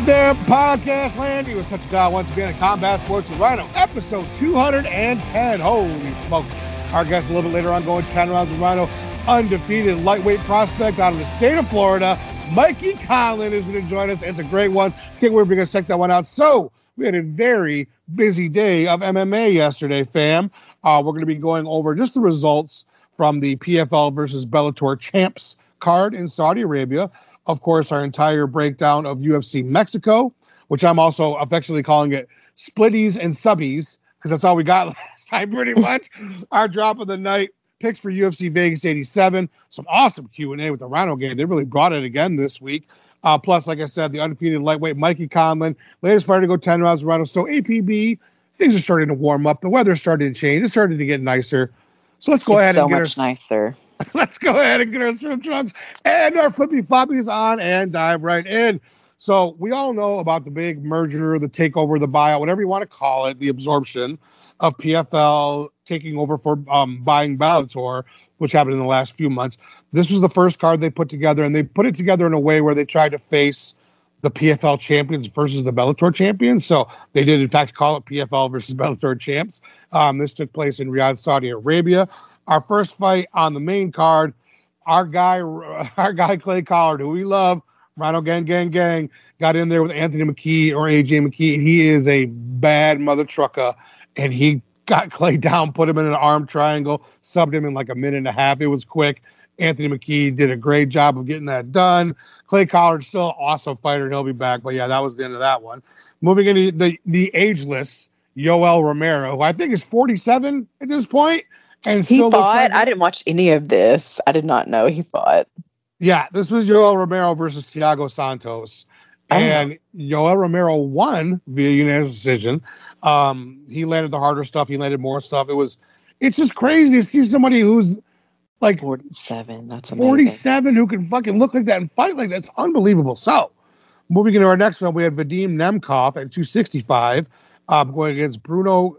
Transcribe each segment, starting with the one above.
out there, podcast land? You were such a dial once again at Combat Sports with Rhino, episode 210. Holy smokes. Our guest a little bit later on going 10 rounds with Rhino, undefeated lightweight prospect out of the state of Florida. Mikey Conlon is going to join us. It's a great one. Can't wait for you to check that one out. So, we had a very busy day of MMA yesterday, fam. Uh, we're going to be going over just the results from the PFL versus Bellator champs card in Saudi Arabia of course, our entire breakdown of UFC Mexico, which I'm also affectionately calling it splitties and subbies, because that's all we got last time, pretty much. our drop of the night picks for UFC Vegas 87. Some awesome Q&A with the Rhino Gang. They really brought it again this week. Uh, plus, like I said, the undefeated lightweight Mikey Conlon, latest fighter to go 10 rounds Rhino. So APB, things are starting to warm up. The weather's starting to change. It's starting to get nicer. So let's go it's ahead so and get much our, nicer. let's go ahead and get our swim trunks and our flippy floppies on and dive right in. So we all know about the big merger, the takeover, the buyout, whatever you want to call it, the absorption of PFL taking over for um, buying Bellator, which happened in the last few months. This was the first card they put together, and they put it together in a way where they tried to face the PFL champions versus the Bellator champions. So they did, in fact, call it PFL versus Bellator champs. Um, this took place in Riyadh, Saudi Arabia. Our first fight on the main card, our guy, our guy Clay Collard, who we love, Rhino Gang Gang Gang, got in there with Anthony McKee or AJ McKee. He is a bad mother trucker, and he got Clay down, put him in an arm triangle, subbed him in like a minute and a half. It was quick. Anthony McKee did a great job of getting that done. Clay Collard still awesome fighter, and he'll be back. But yeah, that was the end of that one. Moving into the the ageless Yoel Romero, who I think is 47 at this point, and He fought. like I didn't watch any of this. I did not know he fought. yeah, this was Yoel Romero versus Thiago Santos. Oh. And Yoel Romero won via unanimous decision. Um, he landed the harder stuff. He landed more stuff. It was, it's just crazy to see somebody who's like 47. That's amazing. 47 who can fucking look like that and fight like that. It's unbelievable. So, moving into our next one, we have Vadim Nemkov at 265, um, going against Bruno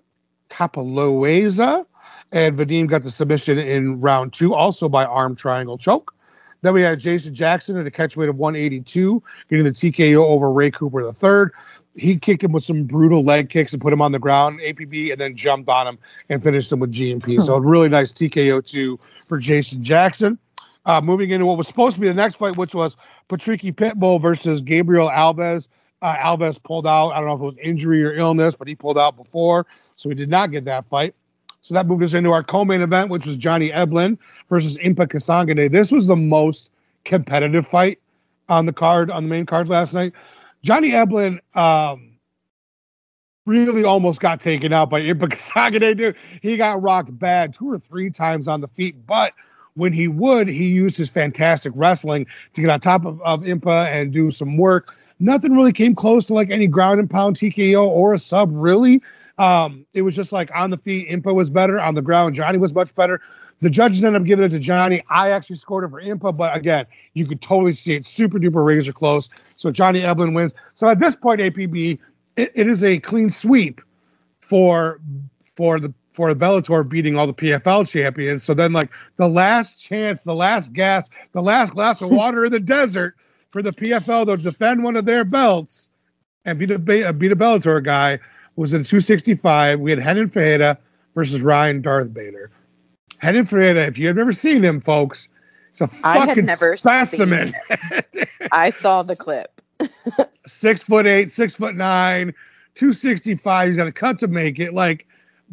Cappelozza. And Vadim got the submission in round two, also by arm triangle choke. Then we had Jason Jackson at a catchweight of 182, getting the TKO over Ray Cooper the third. He kicked him with some brutal leg kicks and put him on the ground, APB, and then jumped on him and finished him with GMP. So a really nice TKO two for Jason Jackson. Uh, moving into what was supposed to be the next fight, which was Patricky Pitbull versus Gabriel Alves. Uh, Alves pulled out. I don't know if it was injury or illness, but he pulled out before, so we did not get that fight. So that moved us into our co-main event, which was Johnny Eblin versus Impa Kasanganay. This was the most competitive fight on the card, on the main card last night. Johnny Eblin um, really almost got taken out by Impa Kasanganay, dude. He got rocked bad two or three times on the feet, but when he would, he used his fantastic wrestling to get on top of, of Impa and do some work. Nothing really came close to like any ground and pound TKO or a sub, really. Um, it was just like on the feet, Impa was better. On the ground, Johnny was much better. The judges ended up giving it to Johnny. I actually scored it for Impa, but again, you could totally see it super duper razor close. So Johnny Eblin wins. So at this point, APB, it, it is a clean sweep for for the for the Bellator beating all the PFL champions. So then, like the last chance, the last gasp, the last glass of water in the desert for the PFL to defend one of their belts and beat a Be- beat a Bellator guy was in 265. We had Renan Ferreira versus Ryan Darth Bader. Renan Ferreira, if you've never seen him, folks, it's a fucking never specimen. I saw the clip. six foot eight, six foot nine, 265. He's got a cut to make it. Like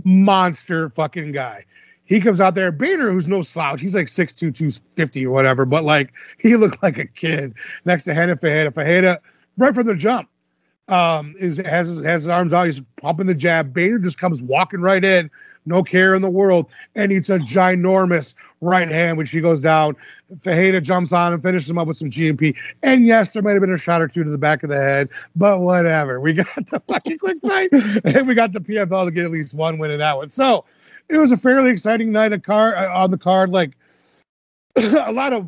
monster fucking guy. He comes out there, Bader, who's no slouch. He's like 6'2, 250 or whatever, but like he looked like a kid next to Renan Ferreira. Ferreira, right from the jump, um, is has has his arms out. He's pumping the jab. Bader just comes walking right in, no care in the world, and it's a ginormous right hand, which he goes down. Ferreira jumps on and finishes him up with some GMP. And yes, there might have been a shot or two to the back of the head, but whatever. We got the fucking quick fight, and we got the PFL to get at least one win in that one. So it was a fairly exciting night of car uh, on the card. Like a lot of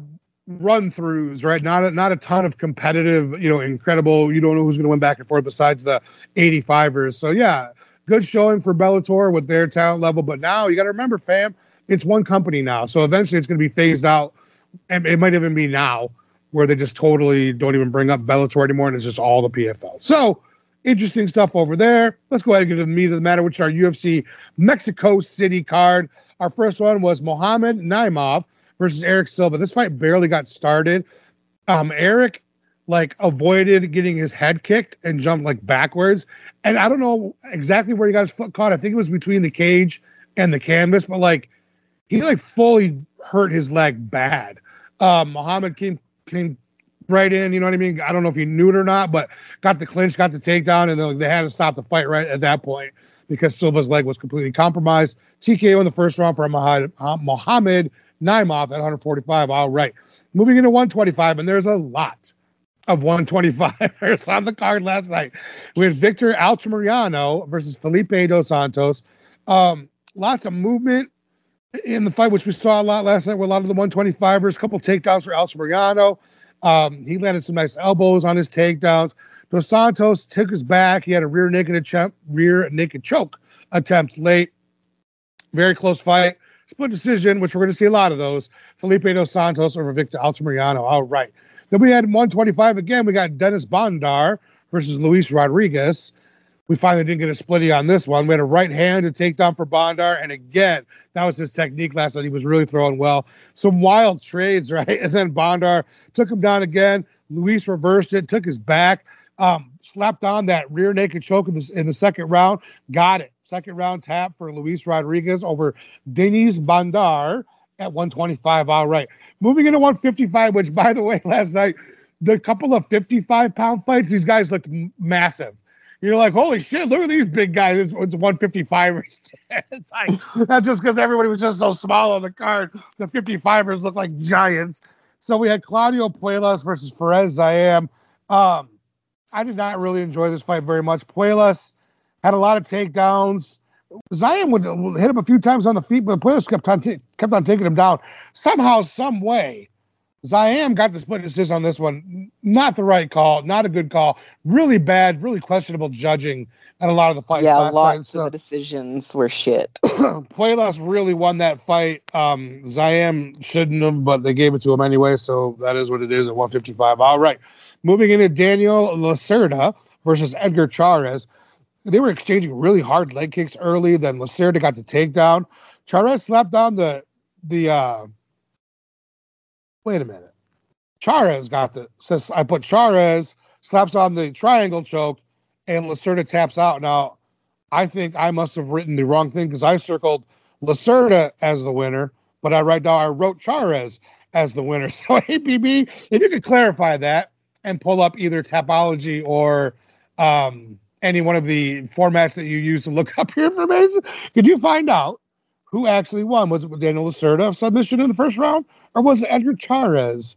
run throughs, right? Not a, not a ton of competitive, you know, incredible. You don't know who's going to win back and forth besides the 85ers. So yeah, good showing for Bellator with their talent level. But now you got to remember, fam, it's one company now. So eventually it's going to be phased out, and it might even be now where they just totally don't even bring up Bellator anymore, and it's just all the PFL. So interesting stuff over there. Let's go ahead and get to the meat of the matter, which is our UFC Mexico City card. Our first one was Mohamed Naimov versus Eric Silva. This fight barely got started. Um, Eric like avoided getting his head kicked and jumped like backwards. And I don't know exactly where he got his foot caught. I think it was between the cage and the canvas, but like he like fully hurt his leg bad. Um, Muhammad came came right in. You know what I mean? I don't know if he knew it or not, but got the clinch, got the takedown, and then they had to stop the fight right at that point because Silva's leg was completely compromised. TKO in the first round for Mohamed Naimov at 145. All right. Moving into 125, and there's a lot of 125ers on the card last night. Had Victor Altamirano versus Felipe dos Santos. Um, lots of movement in the fight, which we saw a lot last night with a lot of the 125ers. A couple takedowns for Altamirano. Um, he landed some nice elbows on his takedowns. Dos Santos took his back. He had a rear naked attempt, rear naked choke attempt late. Very close fight. Split decision, which we're going to see a lot of those. Felipe dos Santos over Victor Altamirano. All right. Then we had 125 again. We got Dennis Bondar versus Luis Rodriguez. We finally didn't get a splitty on this one. We had a right hand to take down for Bondar. And again, that was his technique last night. He was really throwing well. Some wild trades, right? And then Bondar took him down again. Luis reversed it, took his back, um, slapped on that rear naked choke in the, in the second round. Got it. Second round tap for Luis Rodriguez over Denis Bondar at 125. All right. Moving into 155, which, by the way, last night, the couple of 55 pound fights, these guys looked massive. You're like, holy shit, look at these big guys. It's, it's 155ers. it's like, that's just because everybody was just so small on the card. The 55ers look like giants. So we had Claudio Puelles versus Fares Ziam. Um, I did not really enjoy this fight very much. Puelles had a lot of takedowns. Ziam would, hit him a few times on the feet, but Puelles kept on t- kept on taking him down. Somehow, some way, Ziam got the split decision on this one. Not the right call, not a good call. Really bad, really questionable judging at a lot of the fights. Yeah, lots so, of the decisions were shit. Puelles really won that fight. Um, Ziam shouldn't have, but they gave it to him anyway, so that is what it is at 155. All right. Moving into Daniel Lacerda versus Edgar Chairez. They were exchanging really hard leg kicks early. Then Lacerda got the takedown. Chairez slapped down the the uh wait a minute. Chairez got the says I put Chairez slaps on the triangle choke and Lacerda taps out. Now I think I must have written the wrong thing because I circled Lacerda as the winner, but I write down I wrote Chairez as the winner. So APB, if you could clarify that and pull up either Tapology or um, any one of the formats that you use to look up your information, could you find out who actually won? Was it Daniel Lacerda submission in the first round, or was it Edgar Chairez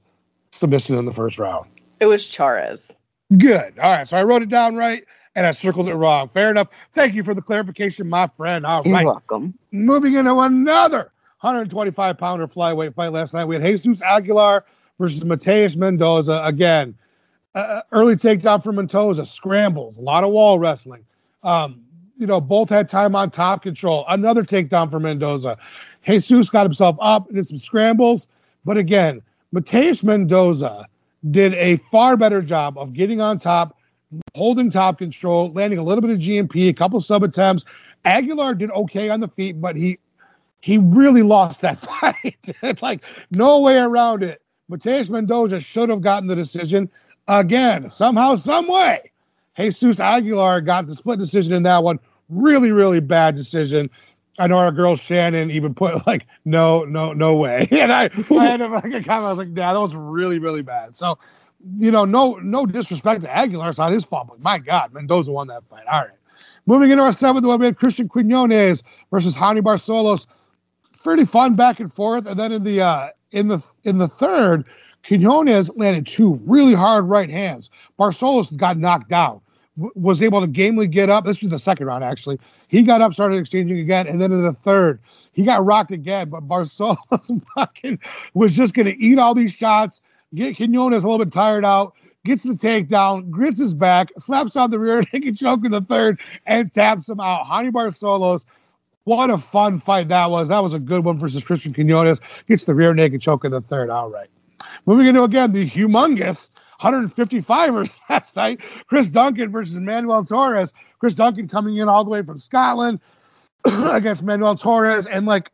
submission in the first round? It was Chairez. Good. All right. So I wrote it down right and I circled it wrong. Fair enough. Thank you for the clarification, my friend. All You're right. welcome. Moving into another 125 pounder flyweight fight last night. We had Jesus Aguilar versus Mateus Mendoza. Again, uh, early takedown for Mendoza, scrambles, a lot of wall wrestling. Um, you know, both had time on top control. Another takedown for Mendoza. Jesus got himself up, and did some scrambles. But again, Mateus Mendoza did a far better job of getting on top, holding top control, landing a little bit of GMP, a couple sub attempts. Aguilar did okay on the feet, but he he really lost that fight. like no way around it. Mateus Mendoza should have gotten the decision again, somehow, some way. Jesus Aguilar got the split decision in that one. Really, really bad decision. I know our girl Shannon even put like, no, no, no way. And I, I had a. I was like, yeah, that was really, really bad. So, you know, no, no disrespect to Aguilar. It's not his fault, but my God, Mendoza won that fight. All right. Moving into our seventh one, we have Christian Quinones versus Raoni Barcelos. Pretty fun back and forth. And then in the uh in the in the third, Quinones landed two really hard right hands. Barcelos got knocked down, w- was able to gamely get up. This was the second round, actually. He got up, started exchanging again, and then in the third, he got rocked again. But Barcelos fucking was just going to eat all these shots, get Quinones a little bit tired out, gets the takedown, grits his back, slaps on the rear naked choke in the third, and taps him out. Raoni Barcelos. What a fun fight that was. That was a good one versus Christian Quinones. Gets the rear naked choke in the third. All right. Moving into again the humongous 155ers last night. Chris Duncan versus Manuel Torres. Chris Duncan coming in all the way from Scotland against Manuel Torres. And like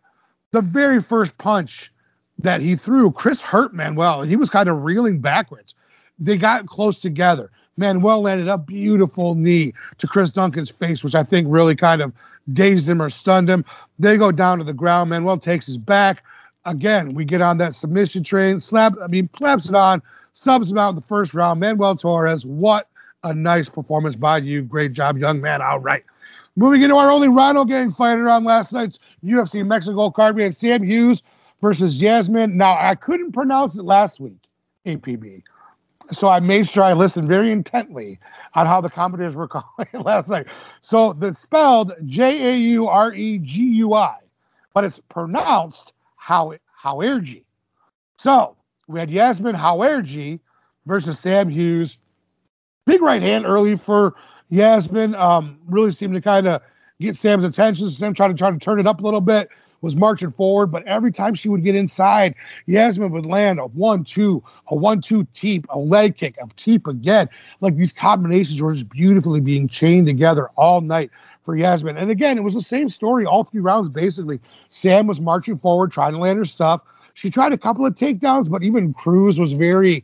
the very first punch that he threw, Chris hurt Manuel. He was kind of reeling backwards. They got close together. Manuel landed a beautiful knee to Chris Duncan's face, which I think really kind of dazed him or stunned him. They go down to the ground. Manuel takes his back. Again, we get on that submission train. Slap, I mean, claps it on, subs him out in the first round. Manuel Torres, what a nice performance by you. Great job, young man. All right. Moving into our only Rhino Gang fighter on last night's UFC Mexico card, we had Sam Hughes versus Yasmin. Now, I couldn't pronounce it last week, APB. So I made sure I listened very intently on how the commentators were calling it last night. So it's spelled J A U R E G U I, but it's pronounced how. So we had Yasmin Jauregui versus Sam Hughes. Big right hand early for Yasmin. Um, really seemed to kind of get Sam's attention. Sam tried to try to turn it up a little bit was marching forward, but every time she would get inside, Yasmin would land a one, two, a one, two teep, a leg kick, a teep again. Like these combinations were just beautifully being chained together all night for Yasmin. And again, it was the same story all three rounds, basically. Sam was marching forward, trying to land her stuff. She tried a couple of takedowns, but even Cruz was very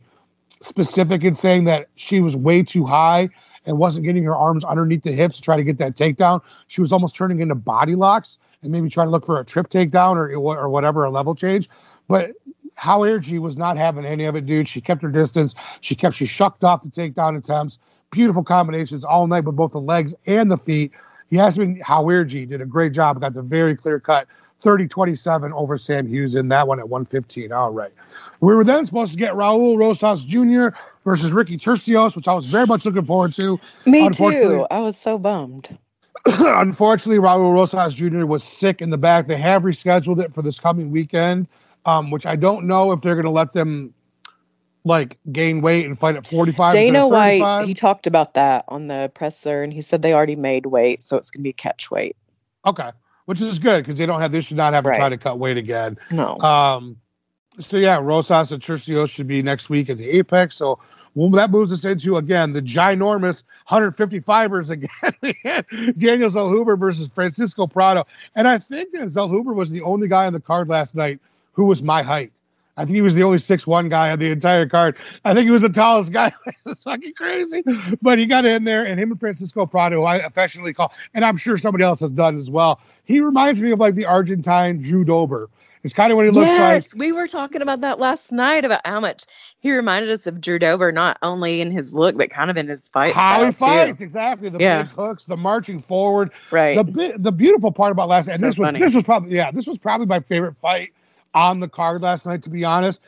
specific in saying that she was way too high and wasn't getting her arms underneath the hips to try to get that takedown. She was almost turning into body locks and maybe trying to look for a trip takedown or or whatever, a level change. But Jauregui was not having any of it, dude. She kept her distance. She kept she shucked off the takedown attempts. Beautiful combinations all night with both the legs and the feet. Yasmin Jauregui did a great job. Got the very clear cut 30-27 over Sam Hughes in that one at 115. All right. We were then supposed to get Raul Rosas Jr. versus Ricky Turcios, which I was very much looking forward to. Me too. I was so bummed. unfortunately, Raul Rosas Jr. was sick in the back. They have rescheduled it for this coming weekend, um, which I don't know if they're going to let them like gain weight and fight at 45. Dana White, he talked about that on the presser, and he said they already made weight, so it's going to be catch weight. Okay, which is good because they don't have they should not have to right. try to cut weight again. No. Um. So yeah, Rosas and Turcios should be next week at the Apex. So well, that moves us into again the ginormous 155ers again. Daniel Zellhuber versus Francisco Prado, and I think that Zellhuber was the only guy on the card last night who was my height. I think he was the only six one guy on the entire card. I think he was the tallest guy. it's fucking crazy, but he got in there, and him and Francisco Prado, who I affectionately call, and I'm sure somebody else has done as well. He reminds me of like the Argentine Drew Dober. It's kind of what he looks yes, like. We were talking about that last night about how much he reminded us of Drew Dober, not only in his look, but kind of in his fight. How he fights, too. exactly. The yeah. big hooks, the marching forward. Right. The the beautiful part about last night, and so this was funny. this was probably yeah, this was probably my favorite fight on the card last night, to be honest.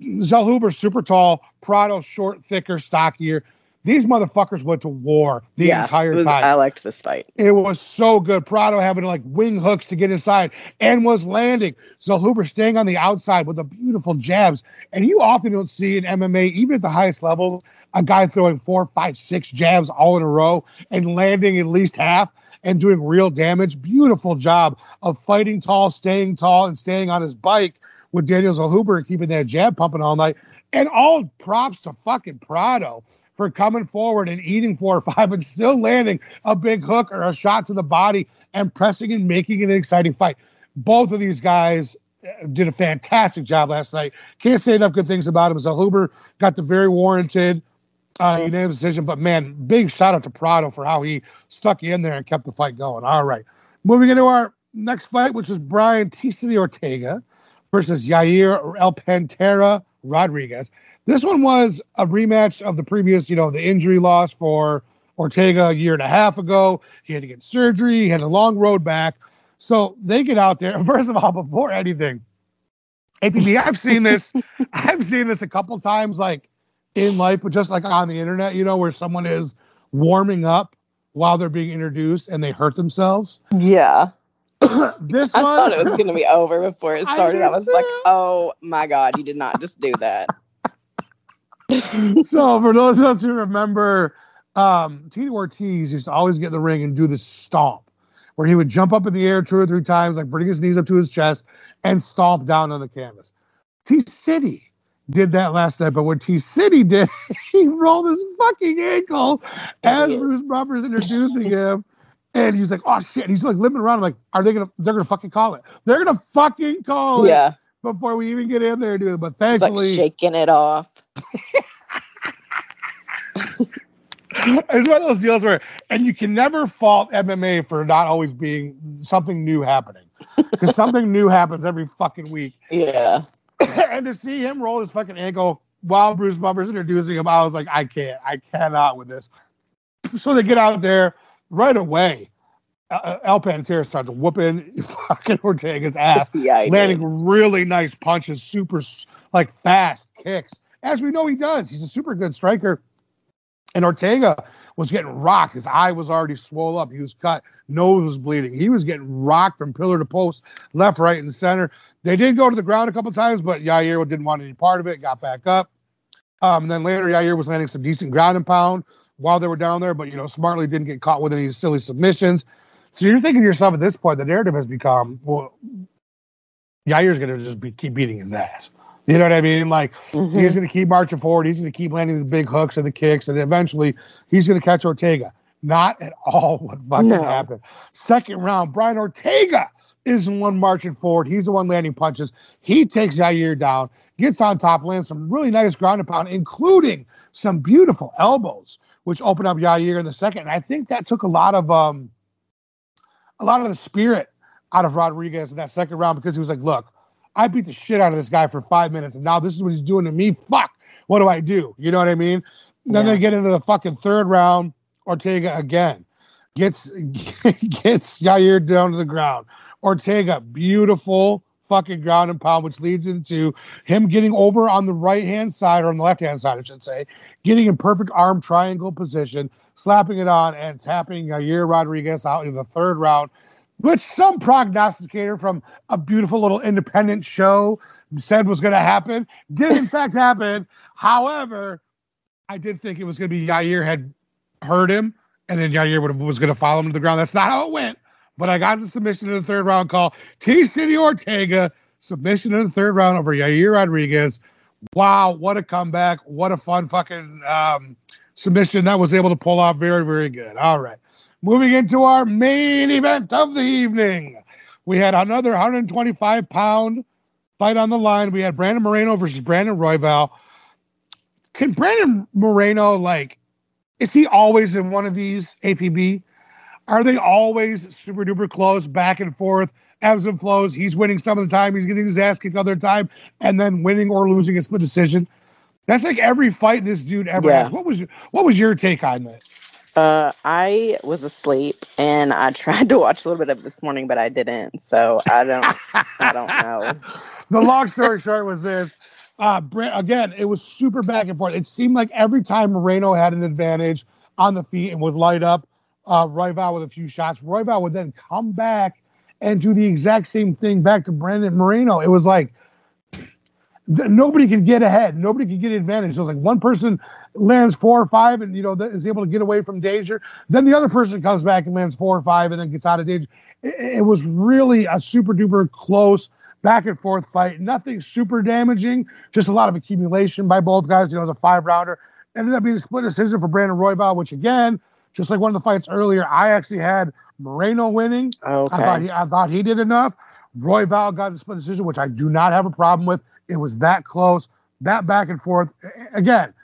Zellhuber super tall, Prado short, thicker, stockier. These motherfuckers went to war the yeah, entire was, time. I liked this fight. It was so good. Prado having like wing hooks to get inside and was landing. Zellhuber staying on the outside with the beautiful jabs. And you often don't see in MMA, even at the highest level, a guy throwing four, five, six jabs all in a row and landing at least half and doing real damage. Beautiful job of fighting tall, staying tall, and staying on his bike with Daniel Zellhuber keeping that jab pumping all night. And all props to fucking Prado for coming forward and eating four or five and still landing a big hook or a shot to the body and pressing and making it an exciting fight. Both of these guys uh, did a fantastic job last night. Can't say enough good things about him. Zellhuber got the very warranted uh, unanimous decision, but man, big shout out to Prado for how he stuck in there and kept the fight going. All right. Moving into our next fight, which is Brian T. Ortega versus Yair El Pantera Rodriguez. This one was a rematch of the previous, you know, the injury loss for Ortega a year and a half ago. He had to get surgery, he had a long road back. So they get out there. First of all, before anything, APB, I've seen this. I've seen this a couple times, like in life, but just like on the internet, you know, where someone is warming up while they're being introduced and they hurt themselves. Yeah. this one I one, thought it was going to be over before it started. I, I was like, oh my God, you did not just do that. so for those of us who remember, um, Tito Ortiz used to always get in the ring and do the stomp, where he would jump up in the air two or three times, like bring his knees up to his chest and stomp down on the canvas. T City did that last night, but what T City did, he rolled his fucking ankle as. Bruce Buffer's introducing him. And he's like, oh shit. He's like limping around. I'm like, are they gonna they're gonna fucking call it? They're gonna fucking call it Yeah. before we even get in there and do it. But It's like thankfully shaking it off. it's one of those deals where and you can never fault MMA for not always being something new happening. Because something new happens every fucking week. Yeah. and to see him roll his fucking ankle while Bruce Buffer's introducing him, I was like, I can't, I cannot with this. So they get out there right away. Uh, El Pantera starts whooping fucking Ortega's ass, Yeah. Landing did. really nice punches, super like fast kicks, as we know he does. He's a super good striker. And Ortega was getting rocked. His eye was already swollen up. He was cut. Nose was bleeding. He was getting rocked from pillar to post, left, right, and center. They did go to the ground a couple times, but Yair didn't want any part of it. Got back up. Um, and then later, Yair was landing some decent ground and pound while they were down there, but you know, smartly didn't get caught with any silly submissions. So you're thinking to yourself at this point, the narrative has become, well, Yair's going to just be keep beating his ass. You know what I mean? Like Mhm. He's going to keep marching forward. He's going to keep landing the big hooks and the kicks, and eventually he's going to catch Ortega. Not at all what fucking No. happened. Second round, Brian Ortega is the one marching forward. He's the one landing punches. He takes Yair down, gets on top, lands some really nice ground and pound, including some beautiful elbows, which opened up Yair in the second. And I think that took a lot of um, a lot of the spirit out of Rodriguez in that second round because he was like, look, I beat the shit out of this guy for five minutes, and now this is what he's doing to me. Fuck, what do I do? You know what I mean? Then Yeah. they get into the fucking third round. Ortega again gets gets Yair down to the ground. Ortega, beautiful fucking ground and pound, which leads into him getting over on the right hand side or on the left hand side, I should say, getting in perfect arm triangle position, slapping it on and tapping Yair Rodriguez out in the third round which some prognosticator from a beautiful little independent show said was going to happen, did in fact happen. However, I did think it was going to be Yair had hurt him, and then Yair would was going to follow him to the ground. That's not how it went. But I got the submission in the third round call. T. City Ortega submission in the third round over Yair Rodriguez. Wow, what a comeback! What a fun fucking um, submission that was able to pull off. Very, very good. All right. Moving into our main event of the evening, we had another 125 pound fight on the line. We had Brandon Moreno versus Brandon Royval. Can Brandon Moreno, like, is he always in one of these APB? Are they always super duper close, back and forth, ebbs and flows? He's winning some of the time, he's getting his ass kicked other time, and then winning or losing a split decision. That's like every fight this dude ever Yeah. has. What was what was your take on that? Uh, I was asleep and I tried to watch a little bit of this morning, but I didn't. So I don't. I don't know. the long story short was this. Uh, Brent, again, it was super back and forth. It seemed like every time Moreno had an advantage on the feet and would light up uh, Royval with a few shots, Royval would then come back and do the exact same thing back to Brandon Moreno. It was like th- nobody could get ahead. Nobody could get advantage. So it was like one person lands four or five and, you know, th- is able to get away from danger. Then the other person comes back and lands four or five and then gets out of danger. It, it was really a super duper close back and forth fight. Nothing super damaging, just a lot of accumulation by both guys. You know, it was a five rounder. Ended up being a split decision for Brandon Royval, which again, just like one of the fights earlier, I actually had Moreno winning. Ah, I thought Okay. he I thought he did enough. Royval got the split decision, which I do not have a problem with. It was that close, that back and forth. Again,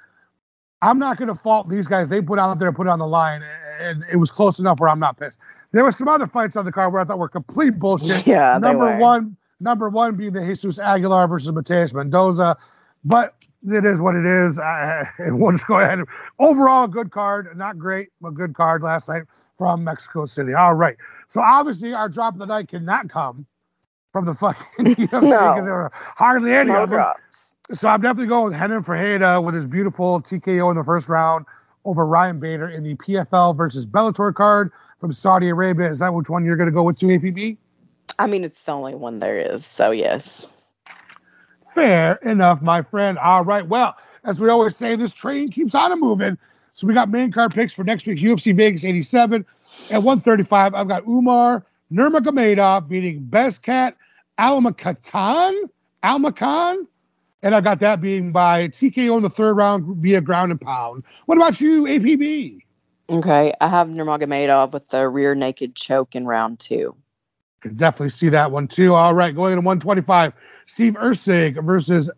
I'm not going to fault these guys. They put out there, put it on the line, and it was close enough where I'm not pissed. There were some other fights on the card where I thought were complete bullshit. Yeah, they number were. one, number one being the Jesus Aguilar versus Mateus Mendoza, but it is what it is. Uh, we'll just go ahead. Overall, good card, not great, but good card last night from Mexico City. All right, so obviously our drop of the night cannot come from the fucking UFC because No. there were hardly any No of them. So I'm definitely going with Renan Ferreira with his beautiful TKO in the first round over Ryan Bader in the PFL versus Bellator card from Saudi Arabia. Is that which one you're going to go with to APB? I mean, it's the only one there is. So yes. Fair enough, my friend. All right. Well, as we always say, this train keeps on moving. So we got main card picks for next week's UFC Vegas 87 at 135. I've got Umar Nurmagomedov beating Bezkat Almakatan. Almakan. And I got that being by TKO in the third round via ground and pound. What about you, APB? Okay, I have Nurmagomedov with the rear naked choke in round two. Can definitely see that one too. All right, going into 125, Steve Erceg versus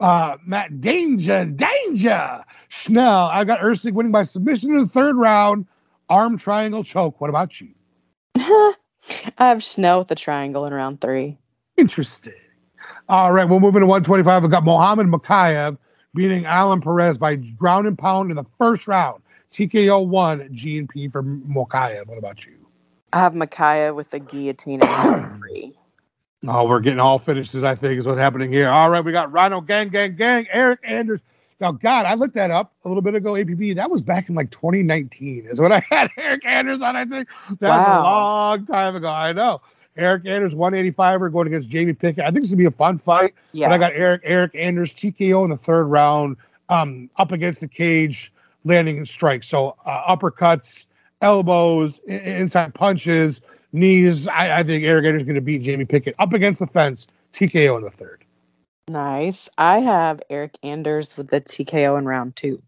uh, Matt Danger, Danger Schnell. I got Erceg winning by submission in the third round, arm triangle choke. What about you? I have snow with a triangle in round three. Interesting. All right, we'll move into 125. We've got Mohammed Mokaev beating Alan Perez by ground and pound in the first round. TKO one, P for Mokaev. What about you? I have Mokaev with the guillotine in round three. Oh, we're getting all finishes, I think, is what's happening here. All right, we got Rhino Gang Gang Gang, Eric Anders. Now, God, I looked that up a little bit ago, APB. That was back in like 2019, is when I had Eric Anders on, I think. That's wow. a long time ago. I know. Eric Anders, 185er, going against Jamie Pickett. I think it's going to be a fun fight. Yeah. But I got Eric Eric Anders, TKO in the third round, um, up against the cage, landing and strikes. So uh, uppercuts, elbows, inside punches, knees. I, I think Eric Anders is going to beat Jamie Pickett up against the fence. TKO in the third. Nice. I have Eric Anders with the TKO in round two.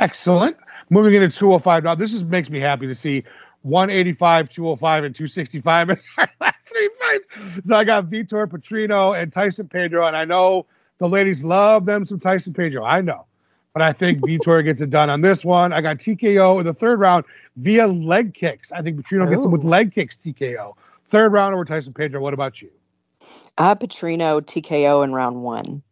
Excellent. Moving into 205 now. This is makes me happy to see 185, 205, and 265 as our last three fights. So I got Vitor Petrino and Tyson Pedro, and I know the ladies love them some Tyson Pedro. I know but I think Vitor gets it done on this one. I got TKO in the third round via leg kicks. I think Petrino Ooh. gets him with leg kicks TKO. Third round over Tyson Pedro. What about you? I Petrino TKO in round one.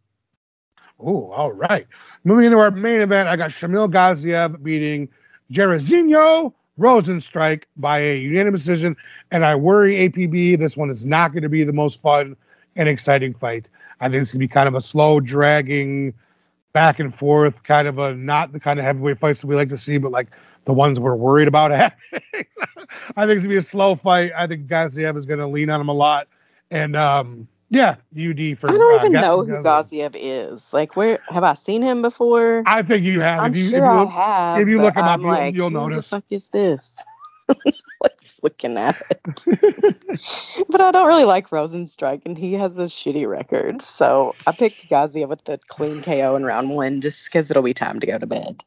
Oh, all right. Moving into our main event, I got Shamil Gaziev beating Jairzinho Rozenstruik by a unanimous decision. And I worry APB, this one is not going to be the most fun and exciting fight. I think it's going to be kind of a slow, dragging, back and forth, kind of a not the kind of heavyweight fights that we like to see, but like the ones we're worried about. I think it's gonna be a slow fight. I think Gaziev is gonna lean on him a lot, and um, yeah, UD for. I don't even know who Gaziev is. Like, where have I seen him before? I think you have. I'm if you, sure if you, I have. If you look him up, like, you'll, you'll notice. What the fuck is this? What's looking at it. but I don't really like Rozenstruik, and he has a shitty record. So I picked Gazia with the clean KO in round one just because it'll be time to go to bed.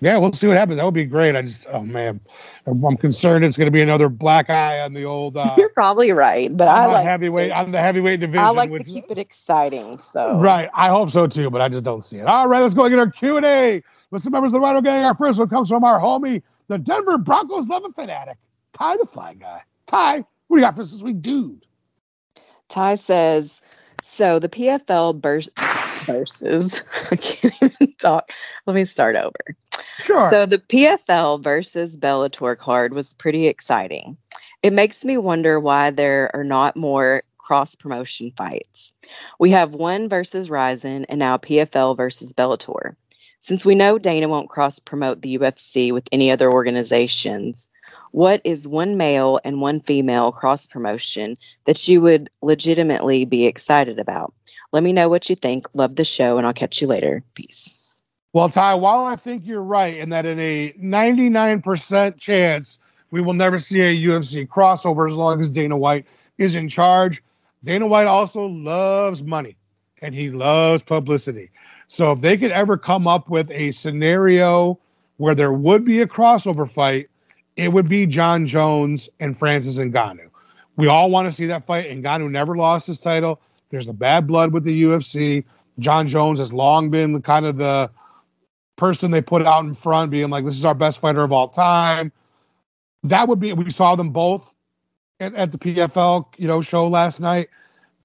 Yeah, we'll see what happens. That would be great. I just, oh man, I'm concerned it's going to be another black eye on the old. Uh, You're probably right, but I like heavyweight on the heavyweight division. I like which, to keep it exciting. So right, I hope so too, but I just don't see it. All right, let's go and get our Q and A with some members of the Rhino Gang. Our first one comes from our homie, the Denver Broncos loving fanatic. Ty the Fly Guy. Ty, what do you got for us this week, dude? Ty says, so the PFL burst versus I can't even talk. Let me start over. Sure. So the PFL versus Bellator card was pretty exciting. It makes me wonder why there are not more cross promotion fights. We have one versus Rizin and now PFL versus Bellator. Since we know Dana won't cross promote the UFC with any other organizations, what is one male and one female cross promotion that you would legitimately be excited about? Let me know what you think. Love the show, and I'll catch you later. Peace. Well, Ty, while I think you're right in that in a 99% chance we will never see a UFC crossover as long as Dana White is in charge, Dana White also loves money and he loves publicity. So if they could ever come up with a scenario where there would be a crossover fight, it would be Jon Jones and Francis Ngannou. We all want to see that fight. And Ngannou never lost his title. There's the bad blood with the UFC. Jon Jones has long been the kind of the person they put out in front, being like, "This is our best fighter of all time." That would be. We saw them both at, at the PFL, you know, show last night.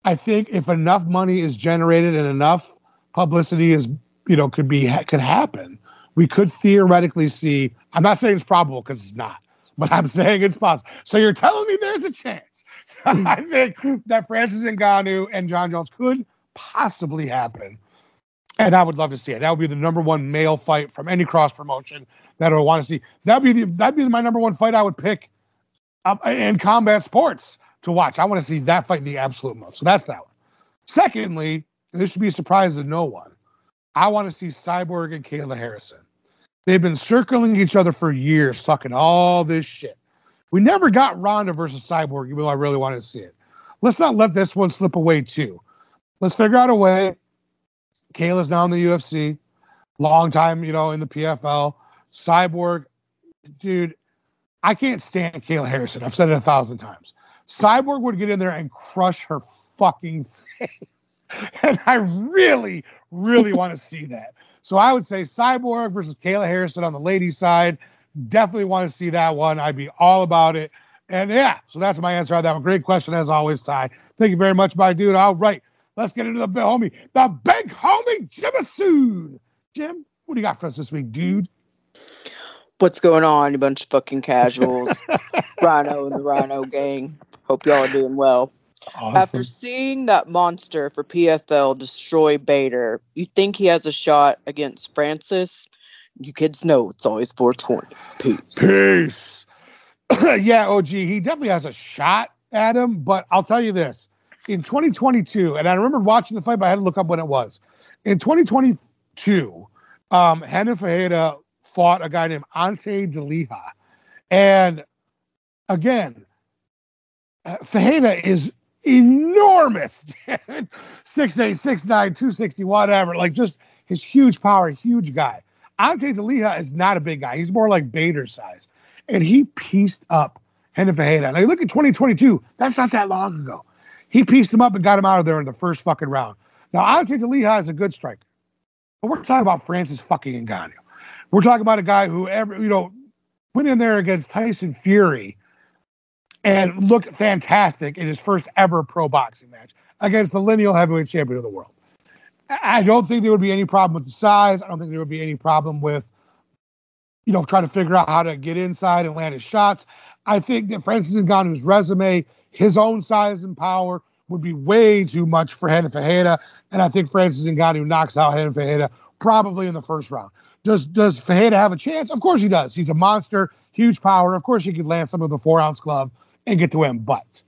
I think if enough money is generated and enough publicity is, you know, could be could happen, we could theoretically see. I'm not saying it's probable because it's not, but I'm saying it's possible. So you're telling me there's a chance. I think that Francis Ngannou and Jon Jones could possibly happen. And I would love to see it. That would be the number one male fight from any cross promotion that I would want to see. That'd be the, that'd be my number one fight I would pick um, in combat sports to watch. I want to see that fight the absolute most. So that's that one. Secondly, this should be a surprise to no one. I want to see Cyborg and Kayla Harrison. They've been circling each other for years, sucking all this shit. We never got Ronda versus Cyborg, even though I really wanted to see it. Let's not let this one slip away too. Let's figure out a way Kayla's now in the UFC, long time, you know, in the PFL. Cyborg, dude, I can't stand Kayla Harrison. I've said it a thousand times. Cyborg would get in there and crush her fucking face. and I really, really want to see that. So I would say Cyborg versus Kayla Harrison on the ladies' side. Definitely want to see that one. I'd be all about it. And yeah, so that's my answer on that one. Great question as always, Ty. Thank you very much, my dude. All right, let's get into the big homie, the big homie, Jim Jim, what do you got for us this week, dude? What's going on, you bunch of fucking casuals? Rhino and the Rhino gang. Hope y'all are doing well. Awesome. After seeing that monster for PFL destroy Bader, you think he has a shot against Francis? You kids know it's always 420. Peace. Peace. yeah, OG, he definitely has a shot at him, but I'll tell you this. In 2022, and I remember watching the fight, but I had to look up when it was. In 2022, um, Renan Ferreira fought a guy named Ante Delija. And again, uh, Ferreira is enormous, dude. 6'8, 6'9, 260, whatever. Like just his huge power, huge guy. Ante Delija is not a big guy. He's more like Bader size. And he pieced up Ferreira. Now you look at 2022, that's not that long ago. He pieced him up and got him out of there in the first fucking round. Now Ante Delija is a good striker. But we're talking about Francis fucking Ngannou. We're talking about a guy who ever, you know, went in there against Tyson Fury and looked fantastic in his first ever pro boxing match against the lineal heavyweight champion of the world. I don't think there would be any problem with the size. I don't think there would be any problem with, you know, trying to figure out how to get inside and land his shots. I think that Francis Ngannou's resume, his own size and power, would be way too much for Renan Ferreira. And I think Francis Ngannou knocks out Renan Ferreira probably in the first round. Does does Ferreira have a chance? Of course he does. He's a monster, huge power. Of course he could land some of the four ounce glove and get to win. But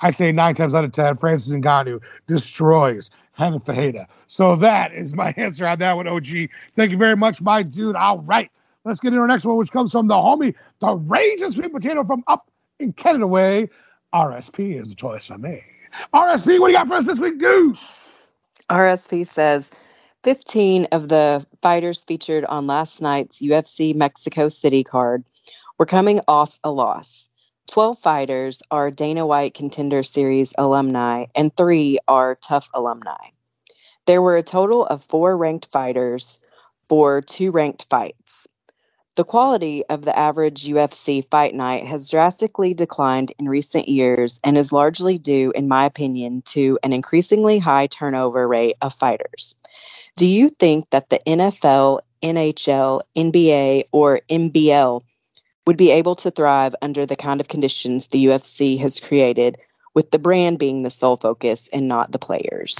I'd say nine times out of ten, Francis Ngannou destroys Renan Ferreira. So that is my answer on that one, OG. Thank you very much, my dude. All right. Let's get into our next one, which comes from the homie, the Raging Sweet Potato from up in Canada way. RSP is the choice for me. RSP, what do you got for us this week, Goose? RSP says 15 of the fighters featured on last night's UFC Mexico City card were coming off a loss. 12 fighters are Dana White Contender Series alumni, and three are TUF alumni. There were a total of four ranked fighters for two ranked fights. The quality of the average UFC fight night has drastically declined in recent years and is largely due, in my opinion, to an increasingly high turnover rate of fighters. Do you think that the NFL, NHL, NBA, or NBL would be able to thrive under the kind of conditions the UFC has created, with the brand being the sole focus and not the players?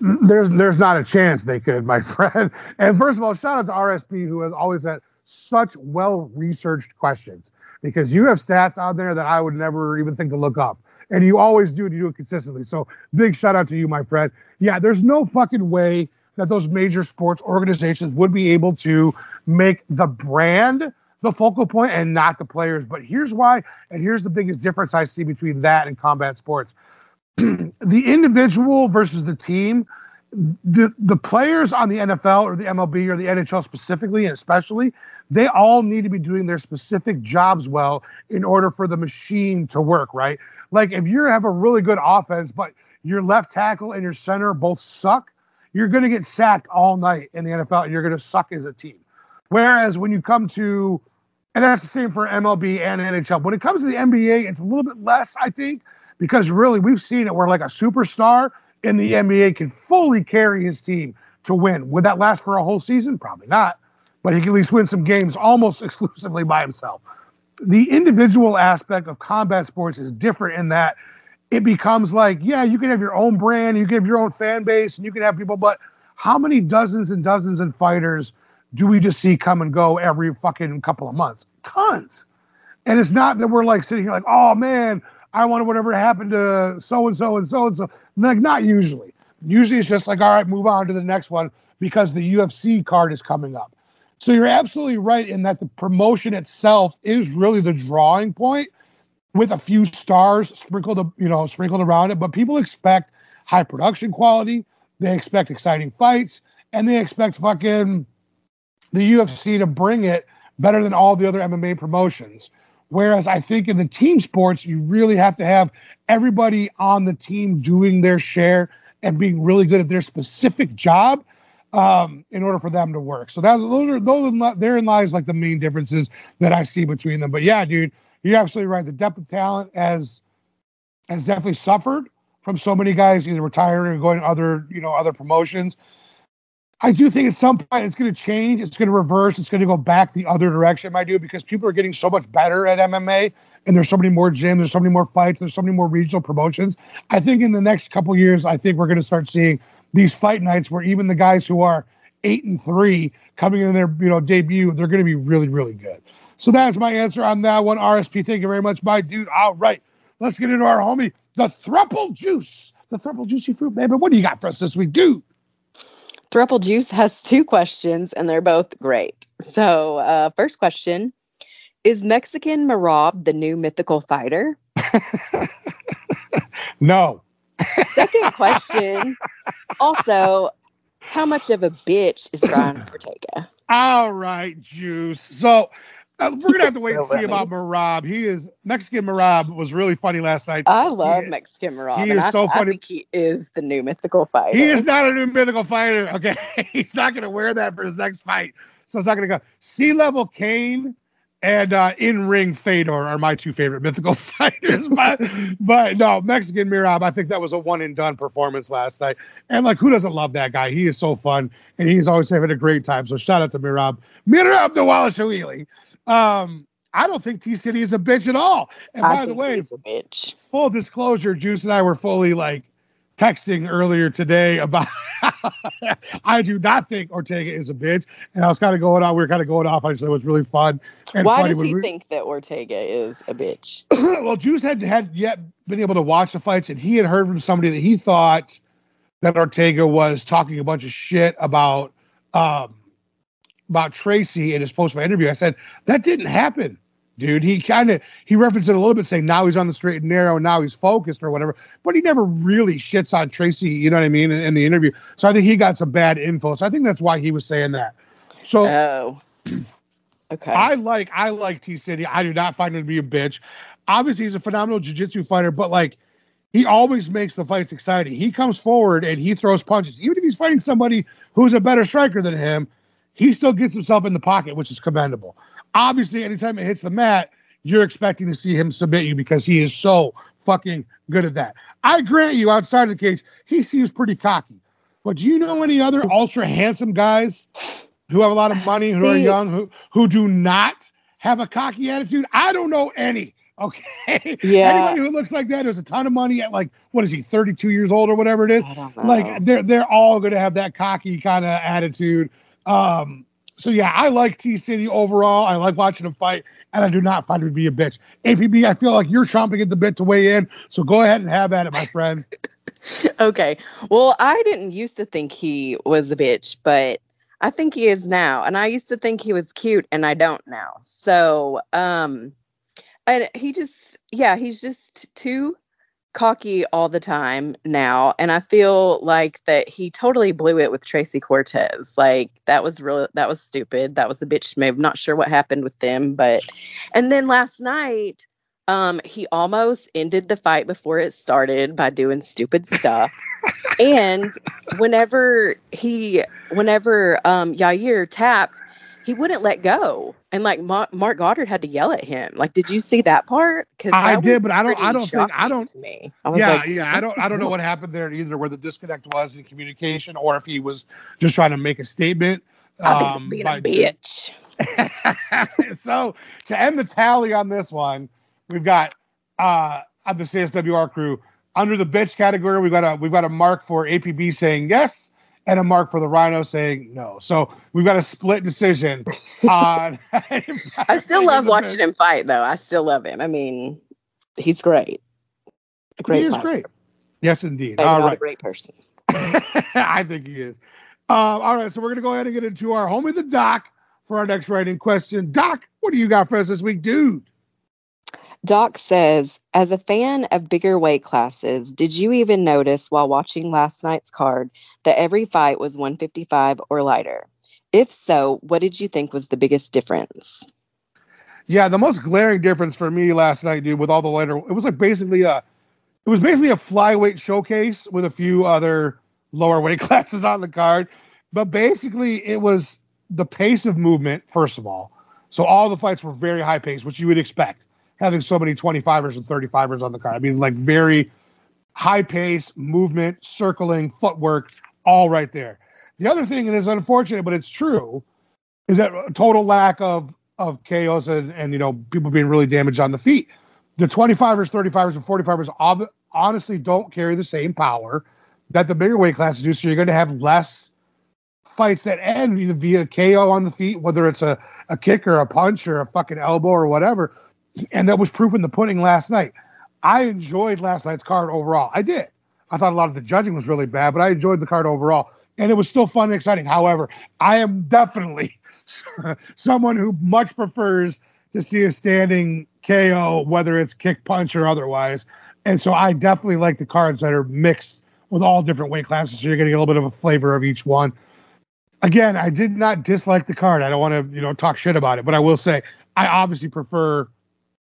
There's there's not a chance they could, my friend. And first of all, shout out to RSP who has always had such well researched questions because you have stats out there that I would never even think to look up. And you always do, and you do it consistently. So big shout out to you, my friend. Yeah, there's no fucking way that those major sports organizations would be able to make the brand the focal point and not the players. But here's why, and here's the biggest difference I see between that and combat sports. the individual versus the team the the players on the NFL or the MLB or the NHL specifically and especially, they all need to be doing their specific jobs well in order for the machine to work, right? Like if you have a really good offense, but your left tackle and your center both suck, you're going to get sacked all night in the NFL and you're going to suck as a team. Whereas when you come to and that's the same for MLB and NHL. When it comes to the NBA, it's a little bit less, I think, because really we've seen it where like a superstar in the NBA can fully carry his team to win. Would that last for a whole season? Probably not. But he can at least win some games almost exclusively by himself. The individual aspect of combat sports is different in that it becomes like, yeah, you can have your own brand, you can have your own fan base, and you can have people, but how many dozens and dozens of fighters do we just see come and go every fucking couple of months? Tons. And it's not that we're like sitting here like, oh man, I wonder whatever happened to so and so and so and so. Like not usually. Usually it's just like, all right, move on to the next one because the UFC card is coming up. So you're absolutely right in that the promotion itself is really the drawing point with a few stars sprinkled, you know, sprinkled around it. But people expect high production quality. they expect exciting fights, and they expect fucking the UFC to bring it better than all the other MMA promotions. Whereas I think in the team sports, you really have to have everybody on the team doing their share and being really good at their specific job um, in order for them to work. So that those are those are, therein lies like the main differences that I see between them. But yeah, dude, you're absolutely right. The depth of talent has has definitely suffered from so many guys either retiring or going to other you know other promotions. I do think at some point it's going to change. It's going to reverse. It's going to go back the other direction, I do, because people are getting so much better at MMA and there's so many more gyms, there's so many more fights, there's so many more regional promotions. I think in the next couple years, I think we're going to start seeing these fight nights where even the guys who are eight and three coming in their you know debut, they're going to be really really good. So that's my answer on that one. RSP, thank you very much, my dude. All right, let's get into our homie, the Thruple Juice, the Thruple Juicy Fruit, baby. What do you got for us this week, dude? Thruple Juice has two questions, and they're both great. So, uh, first question Is Mexican Merab the new mythical fighter? no. Second question. also, how much of a bitch is Brian Ortega? All right, Juice. So uh, we're gonna have to wait and see about Merab. He is Mexican Merab was really funny last night. I love he, Mexican Merab. He is I, so funny. I think he is the new mythical fighter. He is not a new mythical fighter. Okay, he's not gonna wear that for his next fight, so it's not gonna go. Sea level Cain and uh, in ring Fedor are my two favorite mythical fighters. but but no, Mexican Merab, I think that was a one and done performance last night. And like, who doesn't love that guy? He is so fun and he's always having a great time. So shout out to Merab. Mirab the Walashawili. Um, I don't think T City is a bitch at all. And I by the way, full disclosure, Juice and I were fully like texting earlier today about I do not think Ortega is a bitch, and I was kind of going on. We were kind of going off. I just it was really fun. And Why does he we, think that Ortega is a bitch? well, Juice had had yet been able to watch the fights, and he had heard from somebody that he thought that Ortega was talking a bunch of shit about um, about Tracy in his post fight interview. I said that didn't happen dude. He kind of he referenced it a little bit, saying now he's on the straight and narrow, and now he's focused or whatever. But he never really shits on Tracy. You know what I mean in, in the interview. So I think he got some bad info. So I think that's why he was saying that. So. Oh. Okay. I like I like T City. I do not find him to be a bitch. Obviously, he's a phenomenal jiu-jitsu fighter, but like he always makes the fights exciting. He comes forward and he throws punches. Even if he's fighting somebody who's a better striker than him, he still gets himself in the pocket, which is commendable obviously, anytime it hits the mat, you're expecting to see him submit you because he is so fucking good at that. I grant you, outside of the cage, he seems pretty cocky. But do you know any other ultra handsome guys who have a lot of money, who are young, who who do not have a cocky attitude? I don't know any. Okay. Yeah. Anybody who looks like that has a ton of money at like what is he, 32 years old or whatever it is. Like they're they're all gonna have that cocky kind of attitude. Um, so yeah, I like T City overall. I like watching him fight, and I do not find him to be a bitch. APB, I feel like you're chomping at the bit to weigh in, so go ahead and have at it, my friend. okay. Well, I didn't used to think he was a bitch, but I think he is now. And I used to think he was cute, and I don't now. So, um, and he just, yeah, he's just too cocky all the time now and i feel like that he totally blew it with tracy cortez. Like that was real that was stupid. That was a bitch move. Not sure what happened with them but and then last night um he almost ended the fight before it started by doing stupid stuff. And whenever he whenever um yair tapped he wouldn't let go, and like Ma- Marc Goddard had to yell at him. Like, did you see that part? Because I did, but I don't. I don't think I don't. Me, I yeah, like, yeah. I don't. I don't know what happened there either, where the disconnect was in communication, or if he was just trying to make a statement. I think um, being a bitch. so to end the tally on this one, we've got uh on the CSWR crew under the bitch category. We've got a we've got a mark for APB saying yes and a mark for the Rhino saying no. So we've got a split decision on. I still love watching him fight, though. I still love him. I mean, he's great. A great. He is fighter. great. Yes, indeed. All right. A great person. I think he is. Um, all right, so we're gonna go ahead and get into our home of the doc for our next writing question. Doc, what do you got for us this week, dude? Doc says, as a fan of bigger weight classes, did you even notice while watching last night's card that every fight was 155 or lighter? If so, what did you think was the biggest difference? Yeah, the most glaring difference for me last night, dude, with all the lighter, it was like basically a, it was basically a flyweight showcase with a few other lower weight classes on the card, but basically it was the pace of movement first of all. So all the fights were very high pace, which you would expect having so many 25ers and 35ers on the card. I mean, like very high pace, movement, circling, footwork, all right there. The other thing, and it's unfortunate, but it's true, is that total lack of of KOs and, and you know people being really damaged on the feet. The 25ers, 35ers, and 45ers ob- honestly don't carry the same power that the bigger weight classes do. So you're going to have less fights that end via KO on the feet, whether it's a, a kick or a punch or a fucking elbow or whatever and that was proof in the pudding last night. I enjoyed last night's card overall. I did. I thought a lot of the judging was really bad, but I enjoyed the card overall, and it was still fun and exciting. However, I am definitely someone who much prefers to see a standing KO, whether it's kick, punch, or otherwise. And so I definitely like the cards that are mixed with all different weight classes, so you're getting a little bit of a flavor of each one. Again, I did not dislike the card. I don't want to, you know, talk shit about it, but I will say I obviously prefer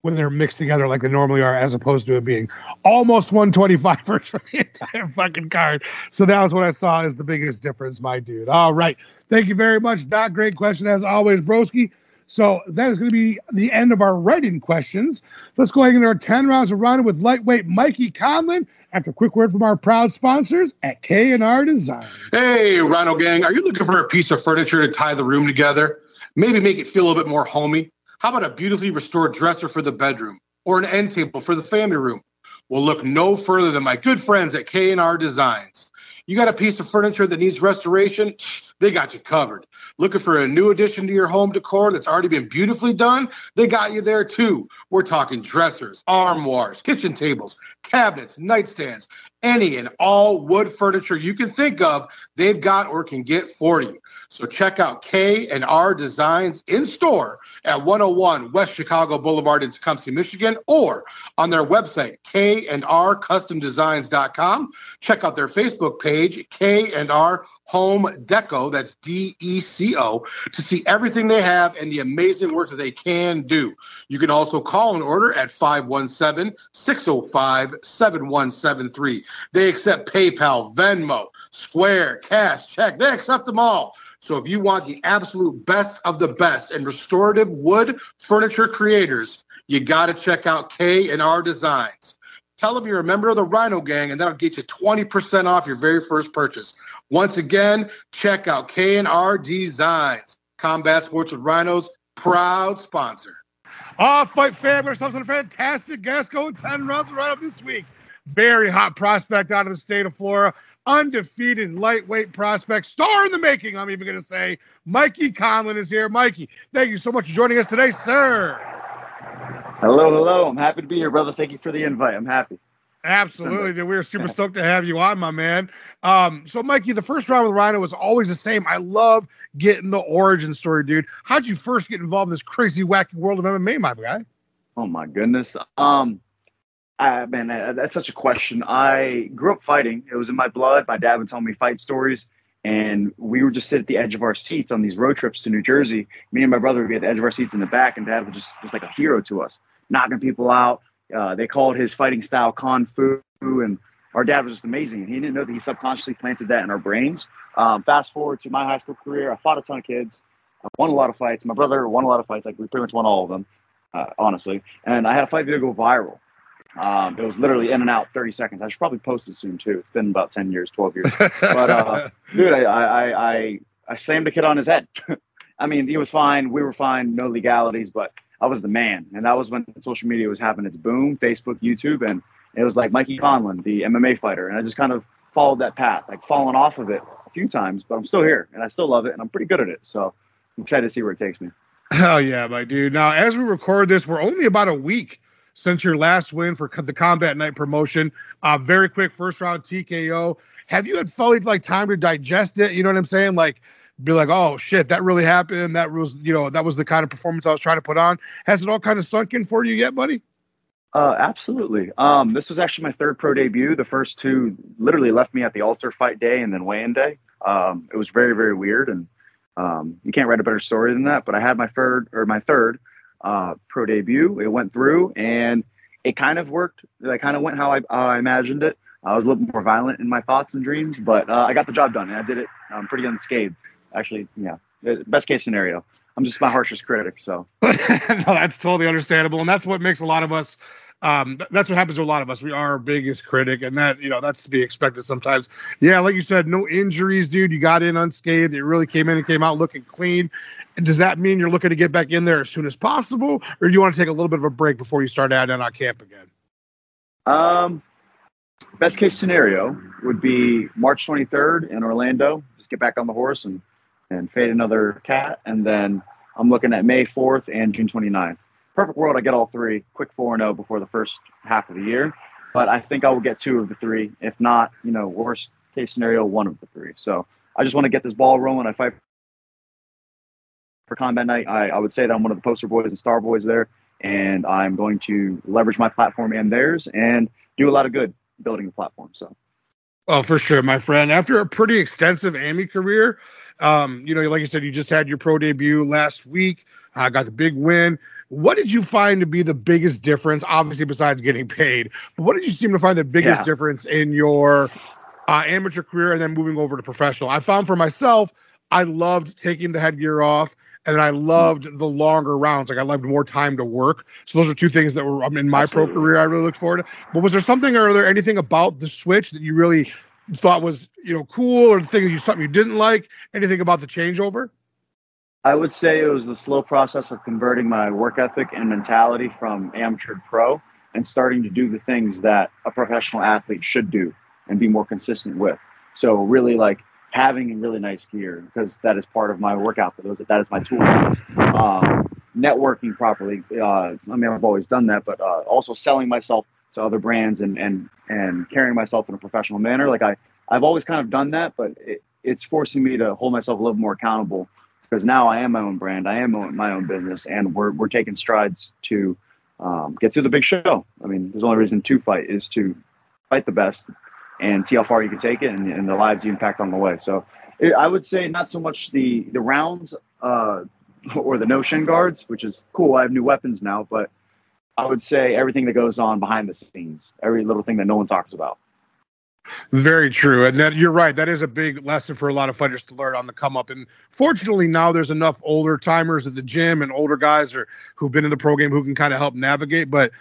when they're mixed together like they normally are, as opposed to it being almost 125 for the entire fucking card. So that was what I saw as the biggest difference, my dude. All right. Thank you very much, Doc. Great question as always, Broski. So that is going to be the end of our writing questions. Let's go ahead and our 10 rounds of rounding with lightweight Mikey Conlon after a quick word from our proud sponsors at K&R Design. Hey, Rhino Gang, are you looking for a piece of furniture to tie the room together? Maybe make it feel a little bit more homey? How about a beautifully restored dresser for the bedroom or an end table for the family room? Well, look no further than my good friends at K&R Designs. You got a piece of furniture that needs restoration? They got you covered. Looking for a new addition to your home decor that's already been beautifully done? They got you there too. We're talking dressers, armoires, kitchen tables, cabinets, nightstands, any and all wood furniture you can think of, they've got or can get for you. So check out K and R Designs in store at 101 West Chicago Boulevard in Tecumseh, Michigan, or on their website, K and R CustomDesigns.com. Check out their Facebook page, K and R Home Deco, that's D E C O, to see everything they have and the amazing work that they can do. You can also call and order at 517 605 7173. They accept PayPal, Venmo, Square, Cash, Check. They accept them all. So if you want the absolute best of the best and restorative wood furniture creators, you got to check out K and R Designs. Tell them you're a member of the Rhino Gang, and that'll get you 20% off your very first purchase. Once again, check out K&R Designs, Combat Sports with Rhinos, proud sponsor. All fight fam, ourselves a fantastic guest going 10 rounds right up this week. Very hot prospect out of the state of Florida. Undefeated lightweight prospect, star in the making, I'm even going to say. Mikey Conlon is here. Mikey, thank you so much for joining us today, sir. Hello, hello. I'm happy to be here, brother. Thank you for the invite. I'm happy. Absolutely. Sunday. We're super stoked to have you on, my man. Um, so, Mikey, the first round with Rhino was always the same. I love getting the origin story, dude. How'd you first get involved in this crazy, wacky world of MMA, my guy? Oh, my goodness. Um, I, man, that's such a question. I grew up fighting. It was in my blood. My dad would tell me fight stories, and we would just sit at the edge of our seats on these road trips to New Jersey. Me and my brother would be at the edge of our seats in the back, and dad was just, like a hero to us, knocking people out, uh, they called his fighting style Kung Fu, and our dad was just amazing. He didn't know that he subconsciously planted that in our brains. Um, fast forward to my high school career, I fought a ton of kids. I won a lot of fights. My brother won a lot of fights. Like we pretty much won all of them, uh, honestly. And I had a fight video go viral. Um, it was literally in and out 30 seconds. I should probably post it soon too. It's been about 10 years, 12 years. But uh, dude, I, I, I, I slammed a kid on his head. I mean, he was fine. We were fine. No legalities, but I was the man. And that was when social media was having its boom, Facebook, YouTube, and it was like Mikey Conlon, the MMA fighter. And I just kind of followed that path, like fallen off of it a few times, but I'm still here and I still love it and I'm pretty good at it. So I'm excited to see where it takes me. Hell yeah, my dude. Now, as we record this, we're only about a week since your last win for the Combat Night promotion. Uh, very quick first round TKO. Have you had fully like time to digest it? You know what I'm saying? Like, be like, oh shit, that really happened. That was, you know, that was the kind of performance I was trying to put on. Has it all kind of sunk in for you yet, buddy? Uh, absolutely. Um, this was actually my third pro debut. The first two literally left me at the altar fight day and then weigh-in day. Um, it was very, very weird, and um, you can't write a better story than that. But I had my third or my third uh, pro debut. It went through, and it kind of worked. It kind of went how I, how I imagined it. I was a little more violent in my thoughts and dreams, but uh, I got the job done, and I did it um, pretty unscathed. Actually, yeah, best case scenario. I'm just my harshest critic, so. no, that's totally understandable, and that's what makes a lot of us um, that's what happens to a lot of us. We are our biggest critic, and that you know that's to be expected sometimes. Yeah, like you said, no injuries, dude. You got in unscathed. You really came in and came out looking clean. And does that mean you're looking to get back in there as soon as possible, or do you want to take a little bit of a break before you start adding on camp again? Um, best case scenario would be March 23rd in Orlando. Just get back on the horse and and fade another cat, and then I'm looking at May 4th and June 29th perfect world, I get all three, quick four and zero oh before the first half of the year. But I think I will get two of the three. If not, you know, worst case scenario, one of the three. So I just want to get this ball rolling. I fight for combat night. I, I would say that I'm one of the poster boys and star boys there, and I'm going to leverage my platform and theirs and do a lot of good building the platform. So. Oh, for sure, my friend. After a pretty extensive AMI career, um, you know, like you said, you just had your pro debut last week. I got the big win. What did you find to be the biggest difference? Obviously, besides getting paid, but what did you seem to find the biggest yeah. difference in your uh, amateur career and then moving over to professional? I found for myself, I loved taking the headgear off and I loved the longer rounds. Like I loved more time to work. So those are two things that were um, in my Absolutely. pro career I really looked forward to. But was there something or there anything about the switch that you really thought was you know cool or the thing that you something you didn't like? Anything about the changeover? I would say it was the slow process of converting my work ethic and mentality from amateur to pro and starting to do the things that a professional athlete should do and be more consistent with. So really like having really nice gear because that is part of my workout. Those that is my tools. Um, networking properly. Uh, I mean, I've always done that, but uh, also selling myself to other brands and and and carrying myself in a professional manner. Like I I've always kind of done that, but it, it's forcing me to hold myself a little more accountable because now I am my own brand, I am my own business, and we're we're taking strides to um, get to the big show. I mean, there's only reason to fight is to fight the best and see how far you can take it and, and the lives you impact on the way. So it, I would say not so much the the rounds uh, or the no shin guards, which is cool. I have new weapons now, but I would say everything that goes on behind the scenes, every little thing that no one talks about. Very true, and that you're right. That is a big lesson for a lot of fighters to learn on the come up. And fortunately, now there's enough older timers at the gym and older guys or who've been in the pro game who can kind of help navigate. But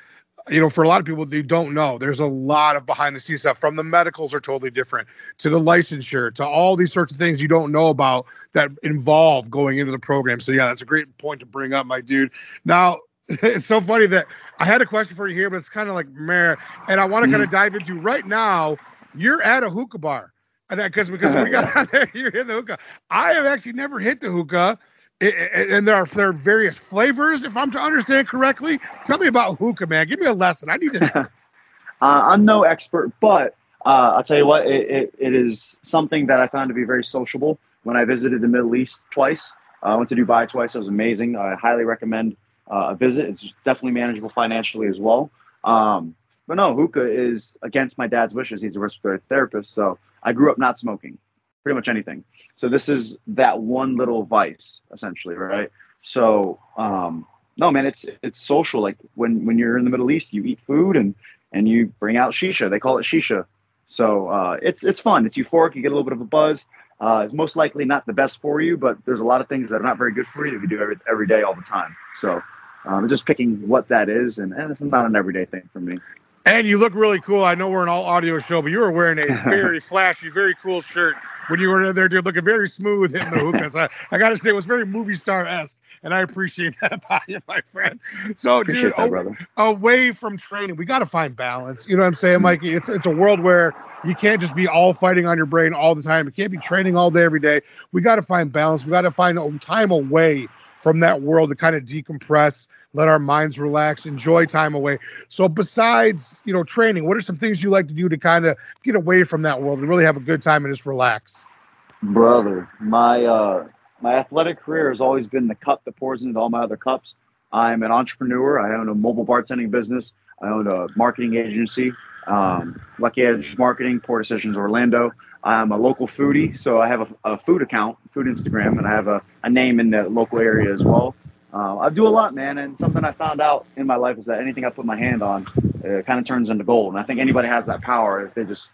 you know, for a lot of people, they don't know. There's a lot of behind the scenes stuff. From the medicals are totally different to the licensure to all these sorts of things you don't know about that involve going into the program. So yeah, that's a great point to bring up, my dude. Now it's so funny that I had a question for you here, but it's kind of like meh, and I want to mm-hmm. kind of dive into right now you're at a hookah bar. Because because we got out there, you're in the hookah. I have actually never hit the hookah, and there are there are various flavors. If I'm to understand correctly, tell me about hookah, man. Give me a lesson. I need to. uh, I'm no expert, but uh, I'll tell you what, it, it, it is something that I found to be very sociable. When I visited the Middle East twice, uh, I went to Dubai twice. It was amazing. I highly recommend uh, a visit. It's definitely manageable financially as well. Um, but no, hookah is against my dad's wishes. He's a respiratory therapist, so I grew up not smoking, pretty much anything. So this is that one little vice, essentially, right? So um, no, man, it's it's social. Like when when you're in the Middle East, you eat food and and you bring out shisha. They call it shisha. So uh, it's it's fun. It's euphoric. You get a little bit of a buzz. Uh, it's most likely not the best for you, but there's a lot of things that are not very good for you if you do every every day all the time. So um, just picking what that is, and, and it's not an everyday thing for me. And you look really cool. I know we're an all audio show, but you were wearing a very flashy, very cool shirt when you were in there, dude, looking very smooth hitting the hookah. So I, I got to say, it was very movie star esque, and I appreciate that by you, my friend. So, appreciate dude, that, away from training, we got to find balance. You know what I'm saying, mm-hmm. Mikey? It's it's a world where you can't just be all fighting on your brain all the time. You can't be training all day every day. We got to find balance. We got to find time away from that world to kind of decompress, let our minds relax, enjoy time away. So besides, you know, training, what are some things you like to do to kind of get away from that world and really have a good time and just relax? Brother, my uh my athletic career has always been the cup that pours into all my other cups. I'm an entrepreneur. I own a mobile bartending business. I own a marketing agency, um, Lucky Edge Marketing, Poor Decisions Orlando. I'm a local foodie, so I have a, a food account, food Instagram, and I have a, a name in the local area as well. Uh, I do a lot, man, and something I found out in my life is that anything I put my hand on, uh, kind of turns into gold. And I think anybody has that power if they just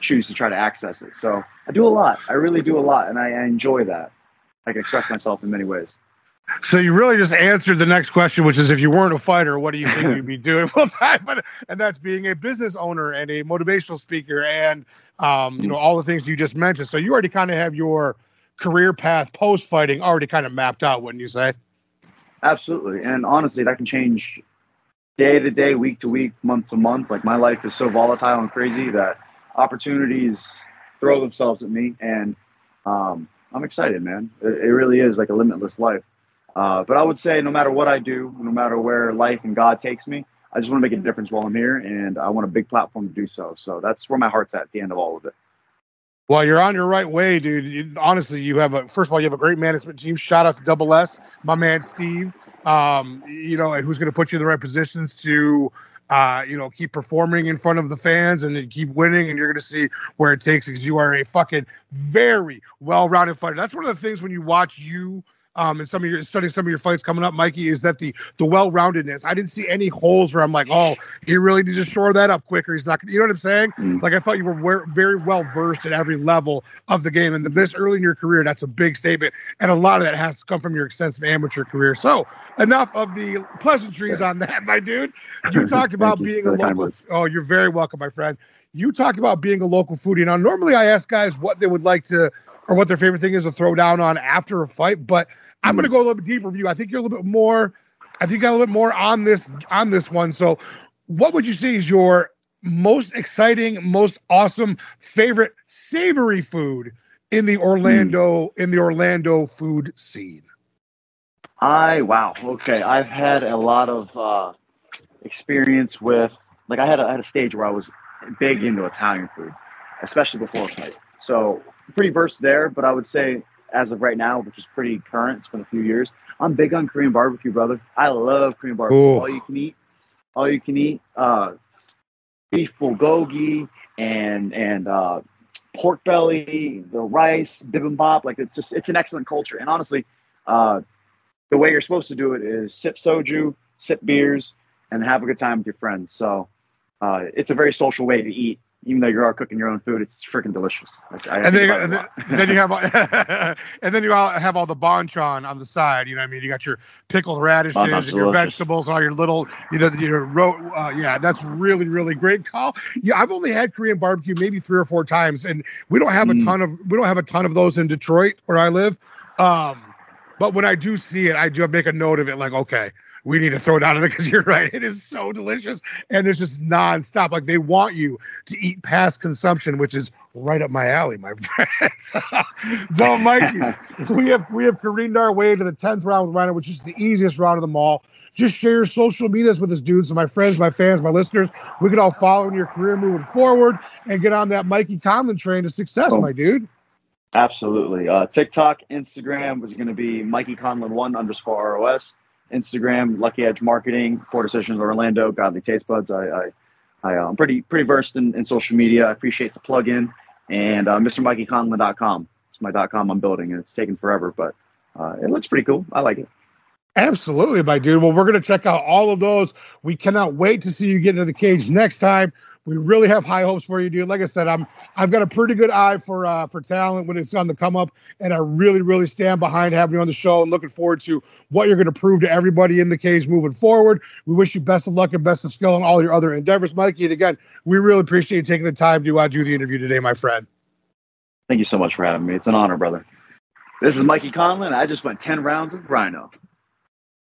choose to try to access it. So I do a lot. I really do a lot, and I, I enjoy that. I can express myself in many ways. So you really just answered the next question, which is if you weren't a fighter, what do you think you'd be doing full time? But and that's being a business owner and a motivational speaker and um, you know all the things you just mentioned. So you already kind of have your career path post fighting already kind of mapped out, wouldn't you say? Absolutely, and honestly, that can change day to day, week to week, month to month. Like my life is so volatile and crazy that opportunities throw themselves at me, and um, I'm excited, man. It, it really is like a limitless life. Uh, but I would say no matter what I do, no matter where life and God takes me, I just want to make a difference while I'm here, and I want a big platform to do so. So that's where my heart's at, at the end of all of it. Well, you're on your right way, dude. You, honestly, you have a first of all, you have a great management team. Shout out to Double S, my man Steve. Um, you know, who's going to put you in the right positions to, uh, you know, keep performing in front of the fans and then keep winning. And you're going to see where it takes because you are a fucking very well-rounded fighter. That's one of the things when you watch you um, and some of your studying some of your fights coming up, Mikey, is that the the well-roundedness. I didn't see any holes where I'm like, oh, he really needs to shore that up quicker. He's not, gonna, you know what I'm saying? Mm. Like I thought you were very well versed at every level of the game, and this early in your career, that's a big statement, and a lot of that has to come from your extensive amateur career. So enough of the pleasantries yeah. on that, my dude. You talked about you being a local. Oh, you're very welcome, my friend. You talked about being a local foodie. Now, normally I ask guys what they would like to or what their favorite thing is to throw down on after a fight, but I'm going to go a little bit deeper view. I think you're a little bit more. I think you got a little bit more on this on this one. So, what would you say is your most exciting, most awesome, favorite savory food in the Orlando mm. in the Orlando food scene? I wow. Okay, I've had a lot of uh, experience with like I had a, I had a stage where I was big into Italian food, especially before a fight. So pretty versed there. But I would say as of right now, which is pretty current. It's been a few years. I'm big on Korean barbecue, brother. I love Korean barbecue. Ooh. All you can eat, all you can eat. Uh, beef bulgogi and and uh, pork belly, the rice, bibimbap. Like it's just it's an excellent culture. And honestly, uh, the way you're supposed to do it is sip soju, sip beers, and have a good time with your friends. So uh, it's a very social way to eat even though you are cooking your own food, it's freaking delicious. and then, and then, then, you have, and then you have all the banchan on the side. You know, what I mean, you got your pickled radishes oh, and your vegetables, all your little, you know, your ro- uh, yeah, that's really really great. Call. Yeah, I've only had Korean barbecue maybe three or four times, and we don't have a mm. ton of we don't have a ton of those in Detroit where I live. Um, but when I do see it, I do make a note of it. Like, okay, we need to throw down on it because you're right. It is so delicious. And there's just nonstop. Like they want you to eat past consumption, which is right up my alley, my friends. so, Mikey, we have we have careened our way to the 10th round with Rhino, which is the easiest round of them all. Just share your social medias with us, dude. So my friends, my fans, my listeners, we can all follow in your career moving forward and get on that Mikey Conlon train to success, oh. my dude. Absolutely. Uh, TikTok, Instagram was going to be Mikey Conlon one underscore ROS. Instagram, Lucky Edge Marketing, Poor Decisions Orlando, Godly Taste Buds. I, I, I am uh, pretty pretty versed in, in social media. I appreciate the plug-in and uh, MrMikeyConlon.com. It's my .com I'm building, and it's taken forever, but uh, it looks pretty cool. I like it. Absolutely, my dude. Well, we're going to check out all of those. We cannot wait to see you get into the cage next time. We really have high hopes for you, dude. Like I said, I'm I've got a pretty good eye for uh, for talent when it's on the come up, and I really really stand behind having you on the show and looking forward to what you're going to prove to everybody in the cage moving forward. We wish you best of luck and best of skill in all your other endeavors, Mikey. And again, we really appreciate you taking the time to uh, do the interview today, my friend. Thank you so much for having me. It's an honor, brother. This is Mikey Conlon. I just went 10 rounds of Rhino.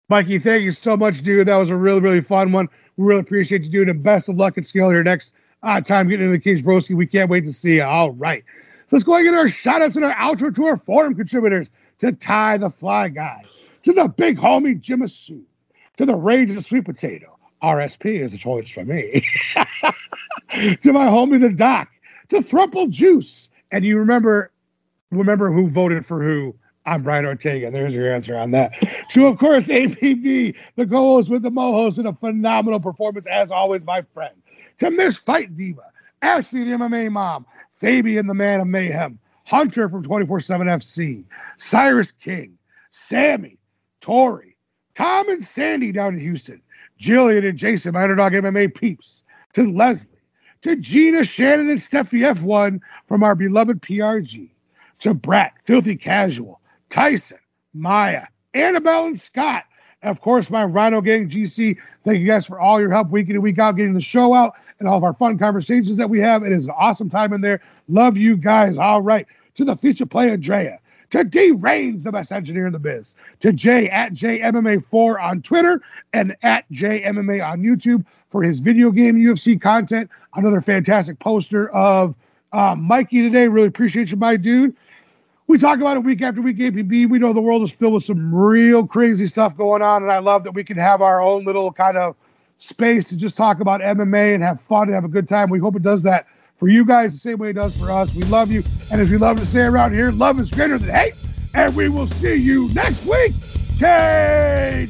Mikey, thank you so much, dude. That was a really, really fun one. We really appreciate you doing it. Best of luck and skill your next uh, time getting into the Cage Broski. We can't wait to see you. All right. So let's go and get our shout outs and our outro to our forum contributors to Ty the Fly Guy, to the big homie Jim Asu, to the Rage of the Sweet Potato. RSP is a choice for me. to my homie the Doc, to Thruple Juice. And you remember remember who voted for who I'm Brian Ortega. There's your answer on that. To, of course, APB, the co-host with the Mo-host, and a phenomenal performance, as always, my friend. To Miss Fight Diva, Ashley, the MMA mom, Fabian, the man of mayhem, Hunter from 24-7 FC, Cyrus King, Sammy, Tori, Tom and Sandy down in Houston, Jillian and Jason, my underdog MMA peeps, to Leslie, to Gina, Shannon, and Steffi F1 from our beloved PRG, to Brat, Filthy Casual, Tyson, Maya, Annabelle, and Scott. And of course, my Rhino Gang GC. Thank you guys for all your help week in and week out, getting the show out and all of our fun conversations that we have. It is an awesome time in there. Love you guys. All right. To the feature play, Andrea. To D Reigns, the best engineer in the biz. To Jay at JayMMA4 on Twitter and at JMMA on YouTube for his video game UFC content. Another fantastic poster of uh, Mikey today. Really appreciate you, my dude we talk about it week after week, APB. We know the world is filled with some real crazy stuff going on, and I love that we can have our own little kind of space to just talk about MMA and have fun and have a good time. We hope it does that for you guys the same way it does for us. We love you, and if you love to stay around here, love is greater than hate, and we will see you next week. Kate